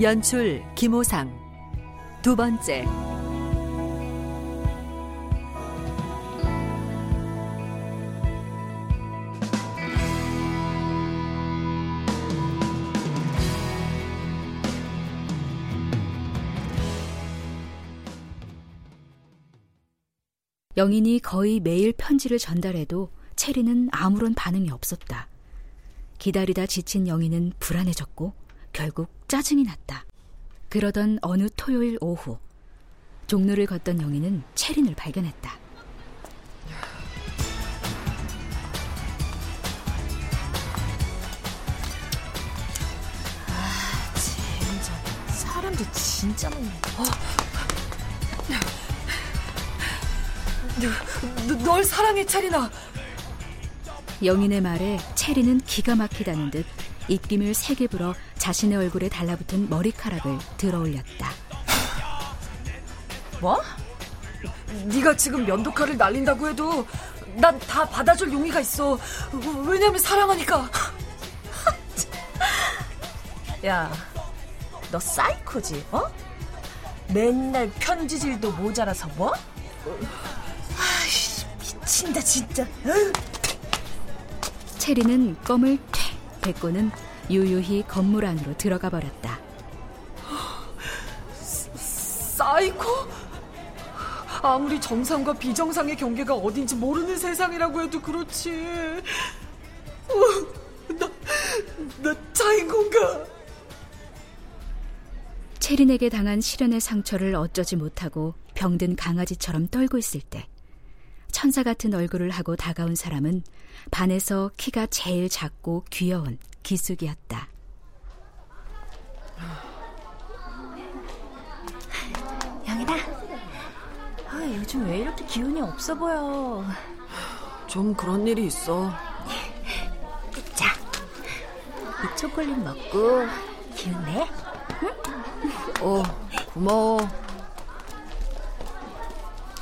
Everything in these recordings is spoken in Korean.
연출 김호상 두 번째 영인이 거의 매일 편지를 전달해도 체리는 아무런 반응이 없었다. 기다리다 지친 영희는 불안해졌고 결국 짜증이 났다. 그러던 어느 토요일 오후 종로를 걷던 영희는 체린을 발견했다. 아, 진짜 사람도 진짜 많네. 어. 너, 널 사랑해, 체리나. 영인의 말에 체리는 기가 막히다는 듯 입김을 세게 불어 자신의 얼굴에 달라붙은 머리카락을 들어올렸다. 뭐? 네가 지금 면도칼을 날린다고 해도 난 다 받아줄 용의가 있어. 왜냐면 사랑하니까. 야, 너 사이코지, 어? 맨날 편지질도 모자라서 뭐? 아이씨, 미친다 진짜. 체리는 껌을 퇴 뱉고는 유유히 건물 안으로 들어가 버렸다. 사이코? 아무리 정상과 비정상의 경계가 어딘지 모르는 세상이라고 해도 그렇지. 어, 나, 나 차인 건가? 체린에게 당한 시련의 상처를 어쩌지 못하고 병든 강아지처럼 떨고 있을 때 천사 같은 얼굴을 하고 다가온 사람은 반에서 키가 제일 작고 귀여운 기숙이었다. 영희다. 아, 요즘 왜 이렇게 기운이 없어 보여? 좀 그런 일이 있어. 자, 이 초콜릿 먹고 기운 내? 응? 어, 고마워.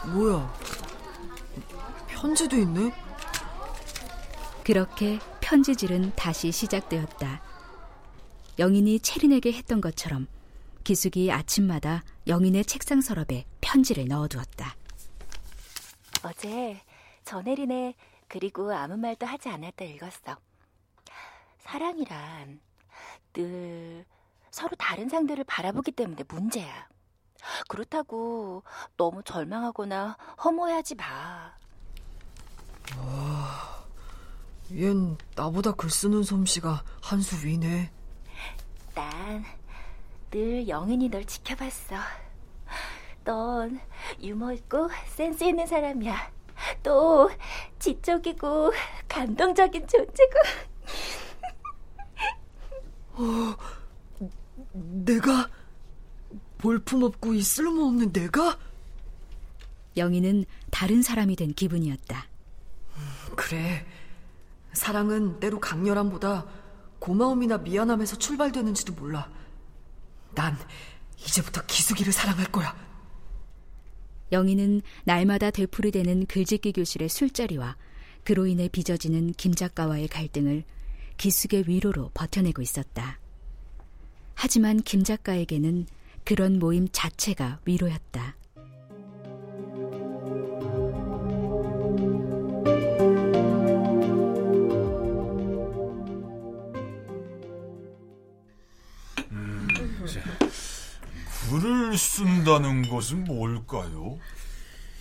뭐야? 편지도 있네? 그렇게 편지질은 다시 시작되었다. 영인이 체린에게 했던 것처럼 기숙이 아침마다 영인의 책상 서랍에 편지를 넣어두었다. 어제 전혜린의 그리고 아무 말도 하지 않았다 읽었어. 사랑이란 늘 서로 다른 상대를 바라보기 때문에 문제야. 그렇다고 너무 절망하거나 허무해하지 마. 와, 얜 나보다 글 쓰는 솜씨가 한 수 위네. 난 늘 영인이 널 지켜봤어. 넌 유머 있고 센스 있는 사람이야. 또 지적이고 감동적인 존재고. 어, 내가 볼품없고 이 쓸모없는 내가? 영희는 다른 사람이 된 기분이었다. 그래. 사랑은 때로 강렬함보다 고마움이나 미안함에서 출발되는지도 몰라. 난 이제부터 기숙이를 사랑할 거야. 영희는 날마다 되풀이 되는 글짓기 교실의 술자리와 그로 인해 빚어지는 김 작가와의 갈등을 기숙의 위로로 버텨내고 있었다. 하지만 김 작가에게는 그런 모임 자체가 위로였다. 쓴다는 것은 뭘까요?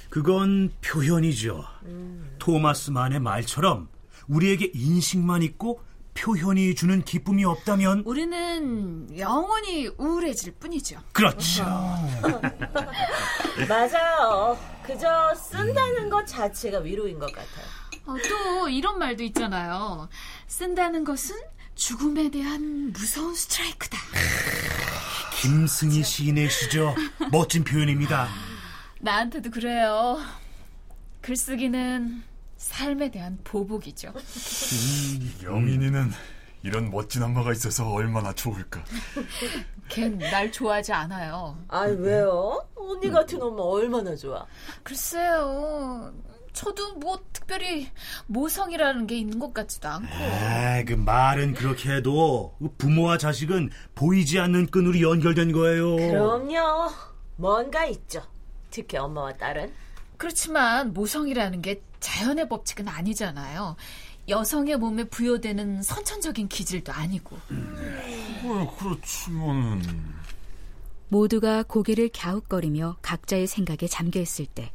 그건 표현이죠. 음. 토마스 만의 말처럼 우리에게 인식만 있고 표현이 주는 기쁨이 없다면 우리는 영원히 우울해질 뿐이죠. 그렇죠. 맞아요. 그저 쓴다는 것 자체가 위로인 것 같아요. 어, 또 이런 말도 있잖아요. 쓴다는 것은 죽음에 대한 무서운 스트라이크다. 김승희 시인의 시죠. 멋진 표현입니다. 나한테도 그래요. 글쓰기는 삶에 대한 보복이죠. 영인이는 이런 멋진 엄마가 있어서 얼마나 좋을까. 걘 날 좋아하지 않아요. 아이 왜요? 언니 같은 엄마 얼마나 좋아. 글쎄요. 저도 뭐 특별히 모성이라는 게 있는 것 같지도 않고. 아, 그 말은 그렇게 해도 부모와 자식은 보이지 않는 끈으로 연결된 거예요. 그럼요. 뭔가 있죠. 특히 엄마와 딸은. 그렇지만 모성이라는 게 자연의 법칙은 아니잖아요. 여성의 몸에 부여되는 선천적인 기질도 아니고. 뭐 그렇지만은 모두가 고개를 갸웃거리며 각자의 생각에 잠겨 있을 때,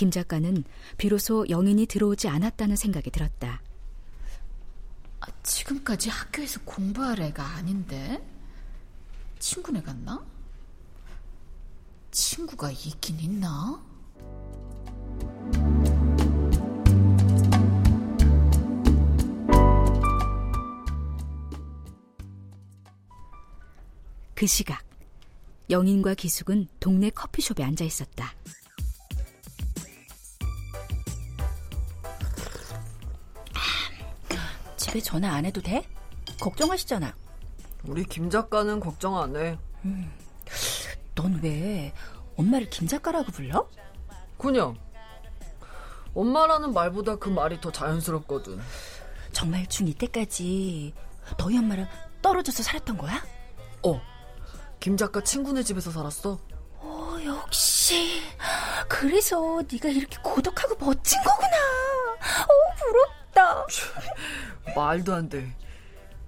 김 작가는 비로소 영인이 들어오지 않았다는 생각이 들었다. 아, 지금까지 학교에서 공부할 애가 아닌데? 친구네 같나? 친구가 있긴 있나? 그 시각, 영인과 기숙은 동네 커피숍에 앉아 있었다. 집에 전화 안 해도 돼? 걱정하시잖아. 우리 김 작가는 걱정 안 해. 넌왜 엄마를 김 작가라고 불러? 그냥 엄마라는 말보다 그 말이 더 자연스럽거든. 정말 중2 때까지 너희 엄마랑 떨어져서 살았던 거야? 어, 김 작가 친구네 집에서 살았어. 어, 역시. 그래서 네가 이렇게 고독하고 멋진 거구나. 어, 부럽다. 말도 안 돼.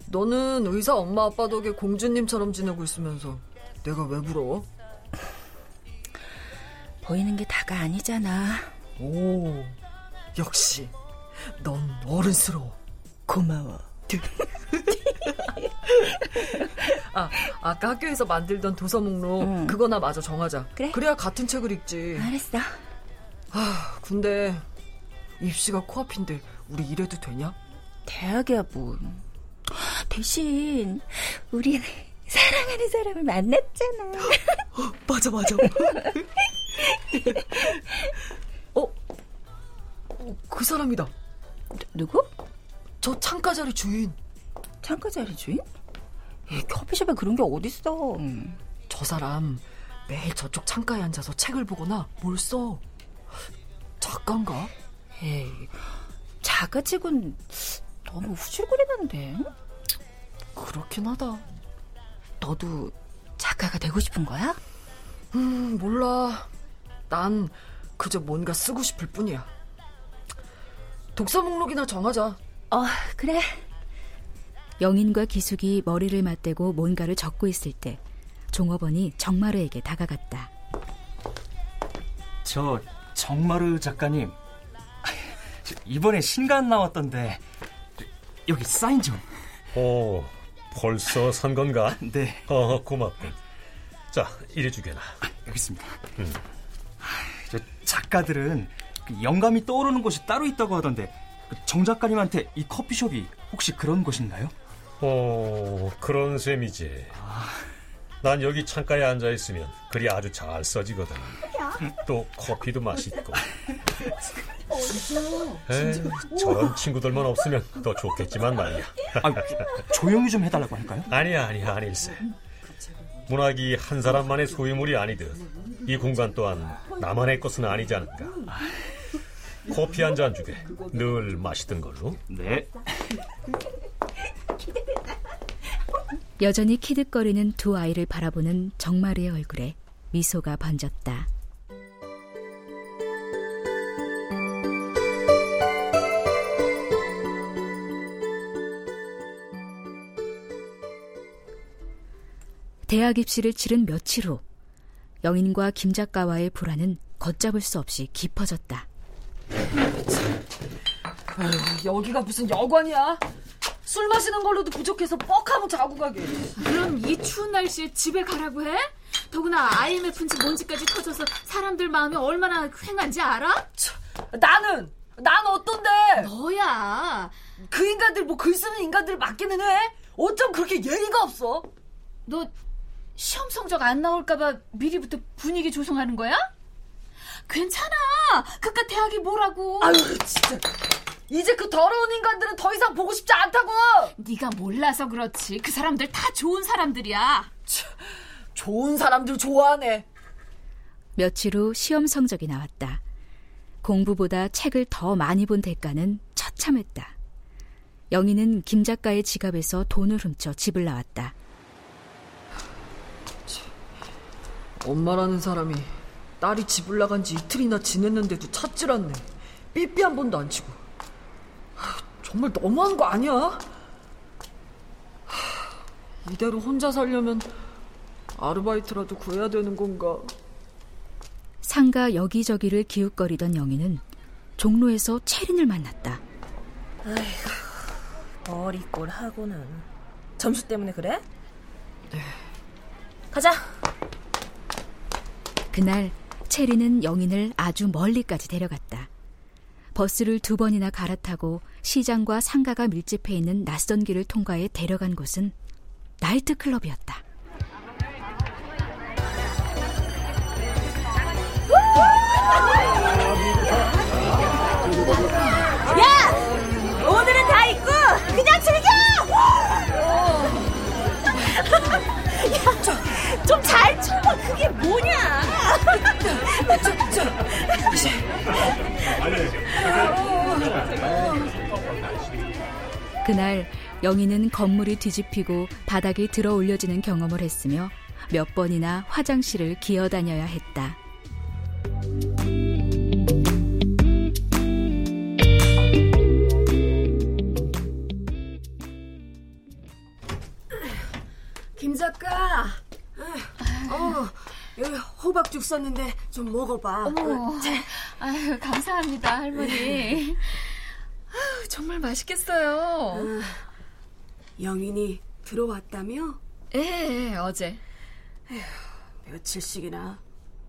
너는 의사 엄마 아빠 덕에 공주님처럼 지내고 있으면서 내가 왜 부러워? 보이는 게 다가 아니잖아. 오, 역시 넌 어른스러워. 고마워. 아, 아까 학교에서 만들던 도서 목록 응. 그거나 마저 정하자. 그래. 그래야 같은 책을 읽지. 알았어. 아, 근데 입시가 코앞인데 우리 이래도 되냐? 대학이야 뭐. 대신 우린 사랑하는 사람을 만났잖아. 맞아, 맞아. 어, 어, 그 사람이다. 누구? 저 창가 자리 주인. 창가 자리 주인? 이 커피숍에 그런 게 어딨어. 저 사람 매일 저쪽 창가에 앉아서 책을 보거나 뭘 써. 작가인가? 에이, 작가치곤 너무 후줄거리는데. 그렇긴 하다. 너도 작가가 되고 싶은 거야? 음, 몰라. 난 그저 뭔가 쓰고 싶을 뿐이야. 독서 목록이나 정하자. 어, 그래. 영인과 기숙이 머리를 맞대고 뭔가를 적고 있을 때 종업원이 정마루에게 다가갔다. 저 정마루 작가님 이번에 신간 나왔던데 여기 사인 좀. 오, 벌써 산 건가? 네, 어, 고맙군. 자, 이리 주게나. 여기 있습니다. 저 작가들은 그 영감이 떠오르는 곳이 따로 있다고 하던데 그 정 작가님한테 이 커피숍이 혹시 그런 곳인가요? 오, 그런 셈이지. 난 여기 창가에 앉아 있으면 글이 아주 잘 써지거든. 또 커피도 맛있고. 에이, 저런 친구들만 없으면 더 좋겠지만 말이야. 아, 조용히 좀 해달라고 할까요? 아니야, 아니야, 아닐세. 문학이 한 사람만의 소유물이 아니듯 이 공간 또한 나만의 것은 아니지 않은가. 커피 한 잔 주게. 늘 마시던 걸로. 네. 여전히 키득거리는 두 아이를 바라보는 정마루의 얼굴에 미소가 번졌다. 대학 입시를 치른 며칠 후 영인과 김 작가와의 불화는 걷잡을 수 없이 깊어졌다. 여기가 무슨 여관이야? 술 마시는 걸로도 부족해서 뻑하면 자고 가게. 그럼 이 추운 날씨에 집에 가라고 해? 더구나 IMF인지 뭔지까지 터져서 사람들 마음이 얼마나 횡한지 알아? 나는 난 어떤데? 너야. 그 인간들 뭐 글 쓰는 인간들 맞기는 해? 어쩜 그렇게 예의가 없어? 너 시험 성적 안 나올까봐 미리부터 분위기 조성하는 거야? 괜찮아. 그깟 대학이 뭐라고. 아유 진짜. 이제 그 더러운 인간들은 더 이상 보고 싶지 않다고. 네가 몰라서 그렇지. 그 사람들 다 좋은 사람들이야. 차, 좋은 사람들 좋아하네. 며칠 후 시험 성적이 나왔다. 공부보다 책을 더 많이 본 대가는 처참했다. 영희는 김 작가의 지갑에서 돈을 훔쳐 집을 나왔다. 엄마라는 사람이 딸이 집을 나간 지 이틀이나 지냈는데도 찾질 않네. 삐삐 한 번도 안 치고. 정말 너무한 거 아니야? 이대로 혼자 살려면 아르바이트라도 구해야 되는 건가? 상가 여기저기를 기웃거리던 영희는 종로에서 채린을 만났다. 아이고, 어리꼴 하고는. 점수 때문에 그래? 네. 가자. 그날 채린은 영인을 아주 멀리까지 데려갔다. 버스를 두 번이나 갈아타고 시장과 상가가 밀집해 있는 낯선 길을 통과해 데려간 곳은 나이트클럽이었다. 야! 오늘은 다 있고 그냥 즐겨! 야, 좀 잘 쳐봐. 그게 뭐냐? 저, 저, 그날 영희는 건물이 뒤집히고 바닥이 들어 올려지는 경험을 했으며 몇 번이나 화장실을 기어 다녀야 했다. 썼는데 좀 먹어봐. 어머, 아유, 감사합니다, 할머니. 아유, 정말 맛있겠어요. 어, 영인이 들어왔다며? 예, 어제. 에휴, 며칠씩이나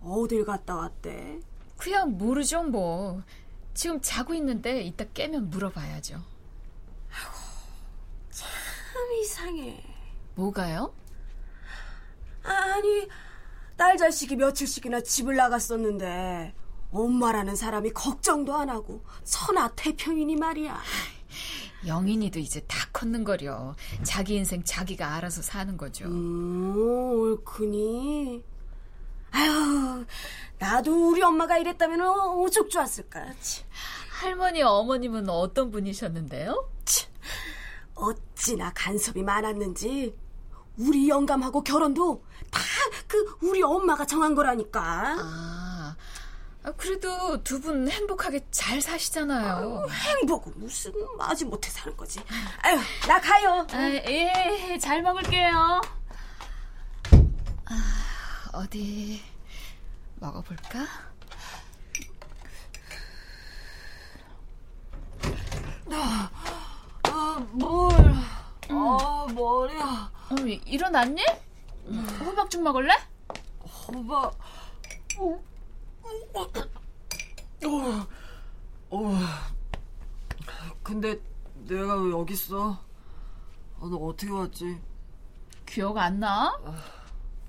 어딜 갔다 왔대? 그냥 모르죠, 뭐. 지금 자고 있는데 이따 깨면 물어봐야죠. 참 이상해. 뭐가요? 아니, 딸 자식이 며칠씩이나 집을 나갔었는데 엄마라는 사람이 걱정도 안 하고 천하 태평이니 말이야. 영인이도 이제 다 컸는 거려. 자기 인생 자기가 알아서 사는 거죠. 음, 옳구니. 아유, 나도 우리 엄마가 이랬다면 오죽 좋았을까. 치. 할머니, 어머님은 어떤 분이셨는데요? 치, 어찌나 간섭이 많았는지 우리 영감하고 결혼도 다 그 우리 엄마가 정한 거라니까. 아, 그래도 두 분 행복하게 잘 사시잖아요. 아유, 행복은 무슨 마지 못해 사는 거지. 아유, 나 가요. 아, 예, 잘 먹을게요. 아, 어디 먹어볼까? 아, 아 뭘? 아, 머리야. 어, 일어났니? 호박 죽 먹을래? 호박. 어. 어. 어. 근데 내가 왜 여기 있어? 아, 너 어떻게 왔지? 기억 안 나?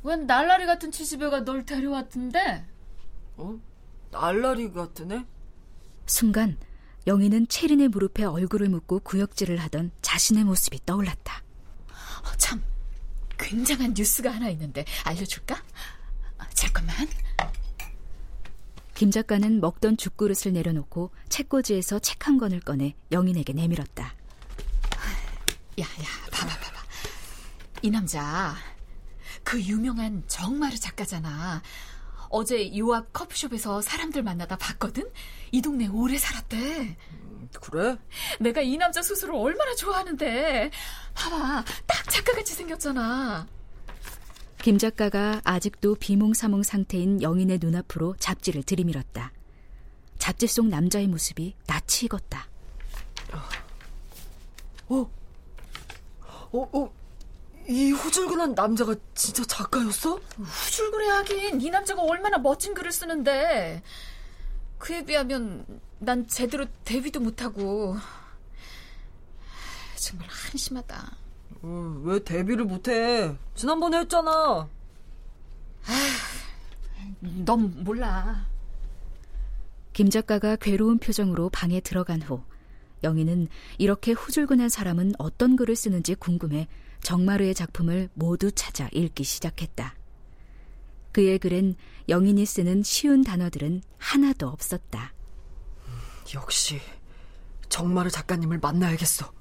웬 날라리 같은 치즈배가 널 데려왔던데? 어? 날라리 같은 애? 순간 영희는 채린의 무릎에 얼굴을 묻고 구역질을 하던 자신의 모습이 떠올랐다. 굉장한 뉴스가 하나 있는데 알려줄까? 어, 잠깐만. 김 작가는 먹던 죽그릇을 내려놓고 책꽂이에서 책 한 권을 꺼내 영인에게 내밀었다. 야, 야, 봐봐, 봐봐. 이 남자, 그 유명한 정마르 작가잖아. 어제 요 앞 커피숍에서 사람들 만나다 봤거든? 이 동네 오래 살았대. 그래? 내가 이 남자 수술을 얼마나 좋아하는데. 봐봐, 딱 작가같이 생겼잖아. 김 작가가 아직도 비몽사몽 상태인 영인의 눈앞으로 잡지를 들이밀었다. 잡지 속 남자의 모습이 낯이 익었다. 어? 어, 어, 이 후줄근한 남자가 진짜 작가였어? 후줄근해 하긴 이 남자가 얼마나 멋진 글을 쓰는데 그에 비하면 난 제대로 데뷔도 못하고 정말 한심하다. 어, 왜 데뷔를 못해? 지난번에 했잖아. 넌 몰라. 김 작가가 괴로운 표정으로 방에 들어간 후 영희는 이렇게 후줄근한 사람은 어떤 글을 쓰는지 궁금해 정마루의 작품을 모두 찾아 읽기 시작했다. 그의 글엔 영인이 쓰는 쉬운 단어들은 하나도 없었다. 역시 정마루 작가님을 만나야겠어.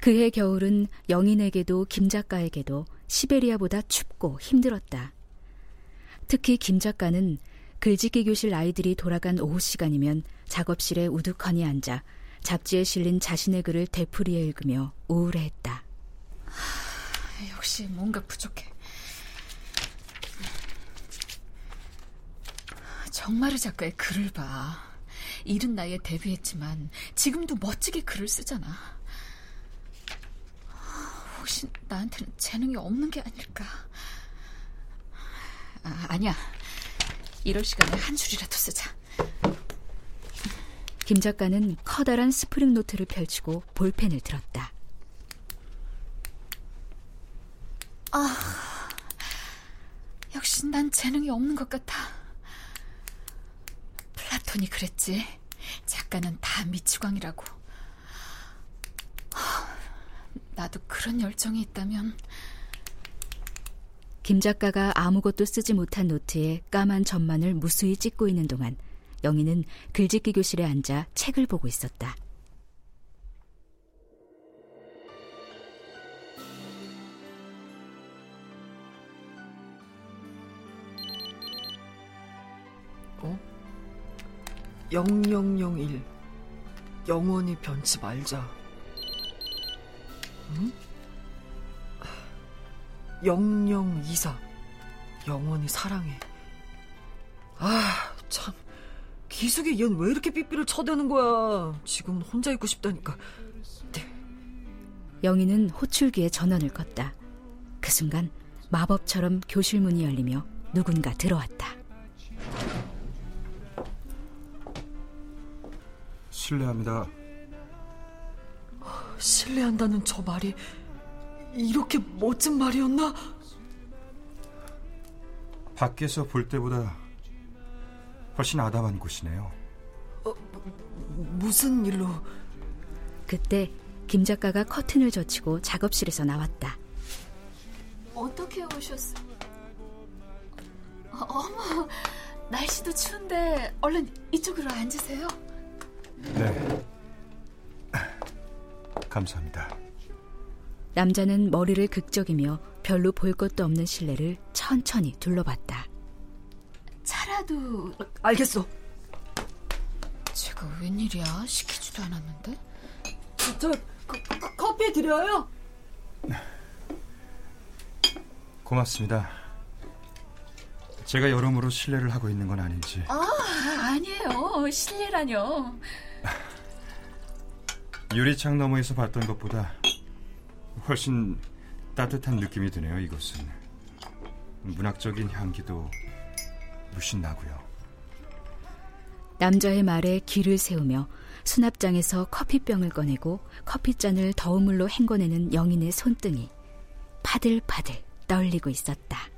그해 겨울은 영인에게도 김 작가에게도 시베리아보다 춥고 힘들었다. 특히 김 작가는 글짓기 교실 아이들이 돌아간 오후 시간이면 작업실에 우두커니 앉아 잡지에 실린 자신의 글을 되풀이해 읽으며 우울해했다. 하, 역시 뭔가 부족해. 정마르 작가의 글을 봐. 이른 나이에 데뷔했지만 지금도 멋지게 글을 쓰잖아. 혹시 나한테는 재능이 없는 게 아닐까? 아, 아니야. 이럴 시간에 한 줄이라도 쓰자. 김 작가는 커다란 스프링 노트를 펼치고 볼펜을 들었다. 아, 역시 난 재능이 없는 것 같아. 플라톤이 그랬지. 작가는 다 미치광이라고. 나도 그런 열정이 있다면. 김 작가가 아무것도 쓰지 못한 노트에 까만 점만을 무수히 찍고 있는 동안 영희는 글짓기 교실에 앉아 책을 보고 있었다. 어? 0001 영원히 변치 말자. 응? 0024 영원히 사랑해. 아, 참. 기숙이 얜 왜 이렇게 삐삐를 쳐대는 거야? 지금 혼자 있고 싶다니까. 네. 영희는 호출기에 전원을 껐다. 그 순간 마법처럼 교실 문이 열리며 누군가 들어왔다. 실례합니다. 신뢰한다는 저 말이 이렇게 멋진 말이었나? 밖에서 볼 때보다 훨씬 아담한 곳이네요. 어, 무슨 일로? 그때 김 작가가 커튼을 젖히고 작업실에서 나왔다. 어떻게 오셨어? 어, 어머, 날씨도 추운데 얼른 이쪽으로 앉으세요. 네. 감사합니다. 남자는 머리를 극적이며 별로 볼 것도 없는 실내를 천천히 둘러봤다. 차라도 알겠어. 제가 웬일이야? 시키지도 않았는데. 저 그, 그, 커피 드려요? 고맙습니다. 제가 여러모로 신뢰를 하고 있는 건 아닌지. 아, 아니에요. 실례라뇨. 유리창 너머에서 봤던 것보다 훨씬 따뜻한 느낌이 드네요, 이곳은. 문학적인 향기도 물씬 나고요. 남자의 말에 귀를 세우며 수납장에서 커피병을 꺼내고 커피잔을 더운 물로 헹궈내는 영인의 손등이 파들파들 떨리고 있었다.